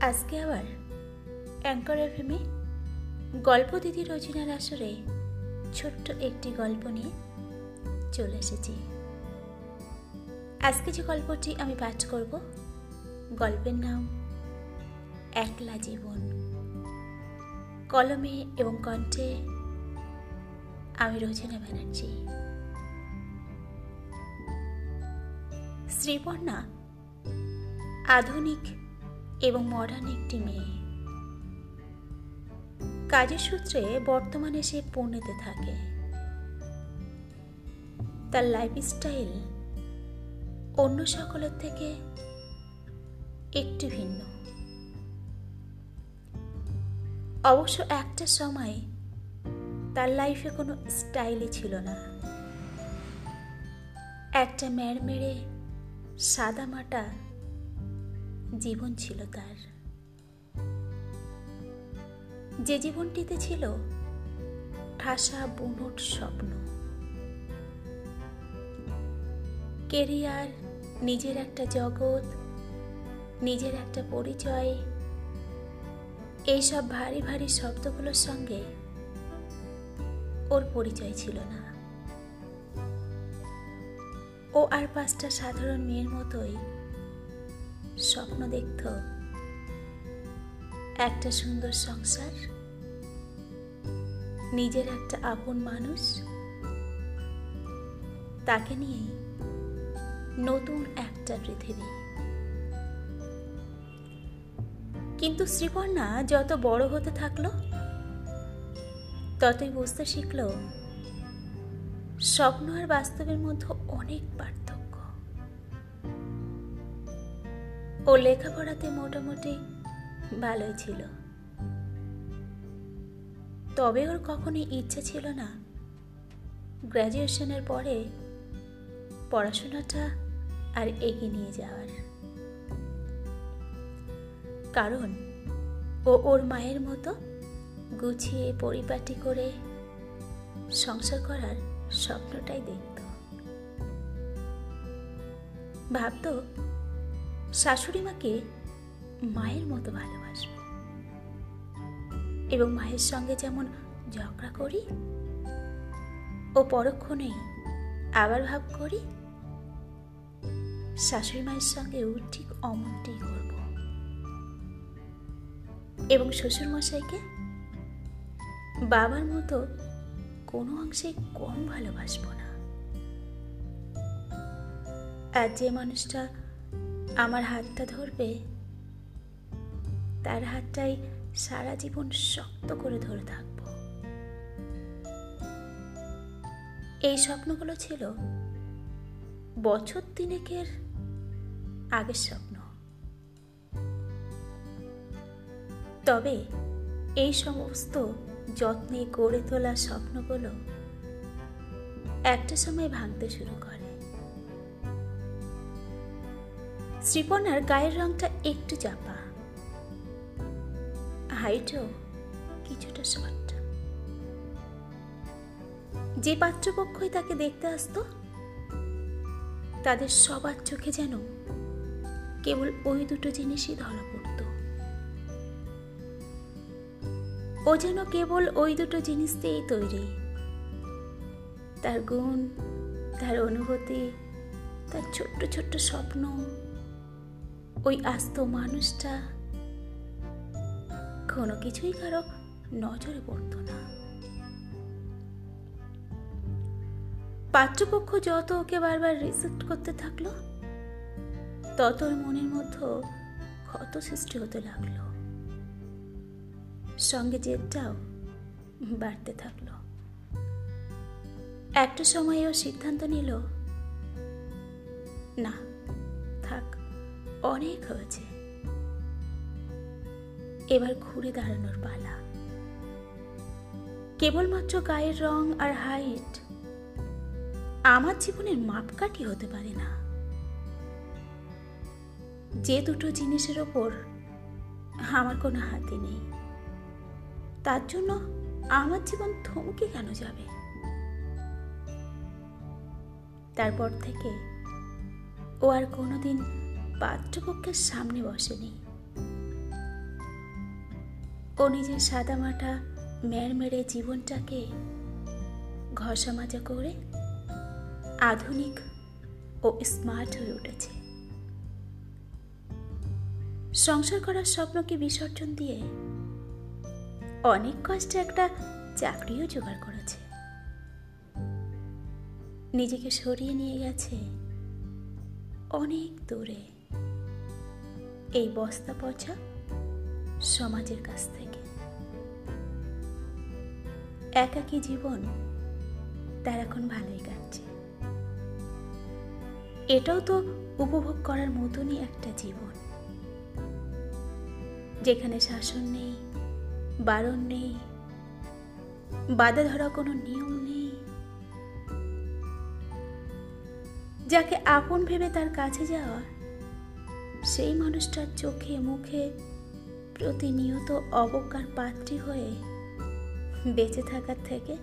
আজকে আবার অ্যাঙ্কর এফএমে গল্প দিদি রচনার আসরে ছোট্ট একটি গল্প নিয়ে চলে এসেছি। আজকে যে গল্পটি আমি পাঠ করব, গল্পের নাম একলা জীবন। কলমে এবং কণ্ঠে আমি রচনা ব্যানার্জি। শ্রীপর্ণা আধুনিক এবং মডার্ন একটি মেয়ে। কাজের সূত্রে বর্তমানে সে পুনেতে থাকে। তার লাইফস্টাইল অন্য সকলের থেকে একটু ভিন্ন। অবশ্য একটা সময় তার লাইফে কোনো স্টাইলই ছিল না। একটা মেড়ে সাদা মাটা জীবন ছিল তার। যে জীবনটিতে ছিল ঠাসা বুনট স্বপ্ন। কেরিয়ার, নিজের একটা জগৎ, নিজের একটা পরিচয়, এইসব ভারী ভারী শব্দগুলোর সঙ্গে ওর পরিচয় ছিল না। ও আর পাঁচটা সাধারণ মেয়ের মতোই স্বপ্ন দেখত। একটা সুন্দর সংসার, নিজের একটা আপন মানুষ। তাকে নিয়ে নতুন একটা পৃথিবী। কিন্তু শ্রীপর্ণা যত বড় হতে থাকল, ততই বুঝতে শিখল, স্বপ্ন আর বাস্তবের মধ্যে অনেক পার্থক্য। ও লেখাপড়াতে মোটামুটি ভালোই ছিল। তবে ওর কখনোই ইচ্ছে ছিল না। গ্র্যাজুয়েশনের পরে পড়াশোনাটা আর এগিয়ে নিয়ে যাওয়ার। কারণ ও ওর মায়ের মতো গুছিয়ে পরিপাটি করে সংসার করার স্বপ্নটাই দেখত। ভাবত শাশুড়ি মাকে মায়ের মতো ভালোবাসব। এবং মায়ের সঙ্গে যেমন ঝগড়া করি ও পরক্ষণেই আবার ভাব করি, শাশুড়ি মায়ের সঙ্গেও ঠিক অমনটাই করব। এবং শ্বশুর মশাইকে বাবার মতো কোনো অংশে কম ভালোবাসব না। আর যে মানুষটা আমার হাতটা ধরবে? তার হাতটাই সারা জীবন শক্ত করে ধরে থাকব। এই স্বপ্নগুলো ছিল বছর তিনেকের আগের স্বপ্ন। তবে এই সমস্ত যত্নে গড়ে তোলা স্বপ্নগুলো একটা সময় ভাঙতে শুরু করে। শ্রীপর্ণার গায়ের রংটা একটু চাপা। হাইটও কিছুটা শর্ট। যে পাত্রপক্ষই তাকে দেখতে আসতো, তাদের সবার চোখে যেন কেবল ওই দুটো জিনিসই ধরা পড়ত। ও যেন কেবল ওই দুটো জিনিস দিয়েই তৈরি। তার গুণ, তার অনুভূতি, তার ছোট্ট ছোট্ট স্বপ্ন ওই আস্ত মানুষটা কোনো কিছুই কারও নজরে পড়ত না। পাত্রপক্ষ যত ওকে বারবার রিজেক্ট করতে থাকল, তত মনের মধ্যে ক্ষত সৃষ্টি হতে লাগল। সঙ্গে জেদটাও বাড়তে থাকল। একটা সময় ও সিদ্ধান্ত নিল, না, থাক। অনেক হয়েছে। এবার ঘুরে দাঁড়ানোর পালা। কেবলমাত্র গায়ের রং আর হাইট আমার জীবনের মাপকাঠি হতে পারে না। যে দুটো জিনিসের ওপর আমার কোনো হাতে নেই, তার জন্য আমার জীবন থমকে কেন যাবে? তারপর থেকে ও আর কোনোদিন পাত্রপক্ষের সামনে বসেনি। ও নিজের সাদামাটা মেড় মেরে জীবনটাকে ঘষা মাজা করে আধুনিক ও স্মার্ট হয়ে উঠেছে। সংসার করার স্বপ্নকে বিসর্জন দিয়ে অনেক কষ্টে একটা চাকরিও জোগাড় করেছে। নিজেকে সরিয়ে নিয়ে গেছে অনেক দূরে। এই বস্তা পচা সমাজের কাছ থেকে। একাকী জীবন তার এখন ভালোই কাটছে। এটাও তো উপভোগ করার মতনই একটা জীবন। যেখানে শাসন নেই, বারণ নেই, বাধা ধরা কোনো নিয়ম নেই। যাকে আপন ভেবে তার কাছে যাওয়া সেই মানুষটার চোখে মুখে প্রতিনিয়ত অবজ্ঞার পাত্রী হয়ে বেঁচে থাকার থেকে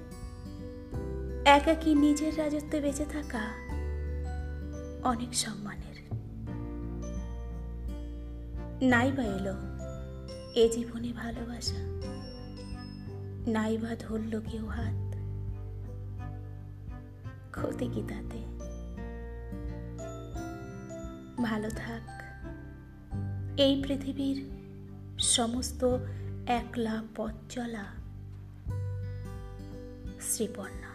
একাকি নিজের রাজত্বে বেঁচে থাকা অনেক সম্মানের। নাই বা এলো এ জীবনে ভালোবাসা নাই বা ধরল কেউ হাত। ক্ষতি কি তাতে? ভালো থাক। এই পৃথিবীর সমস্ত একলা পথ চলা শ্রীপর্ণা।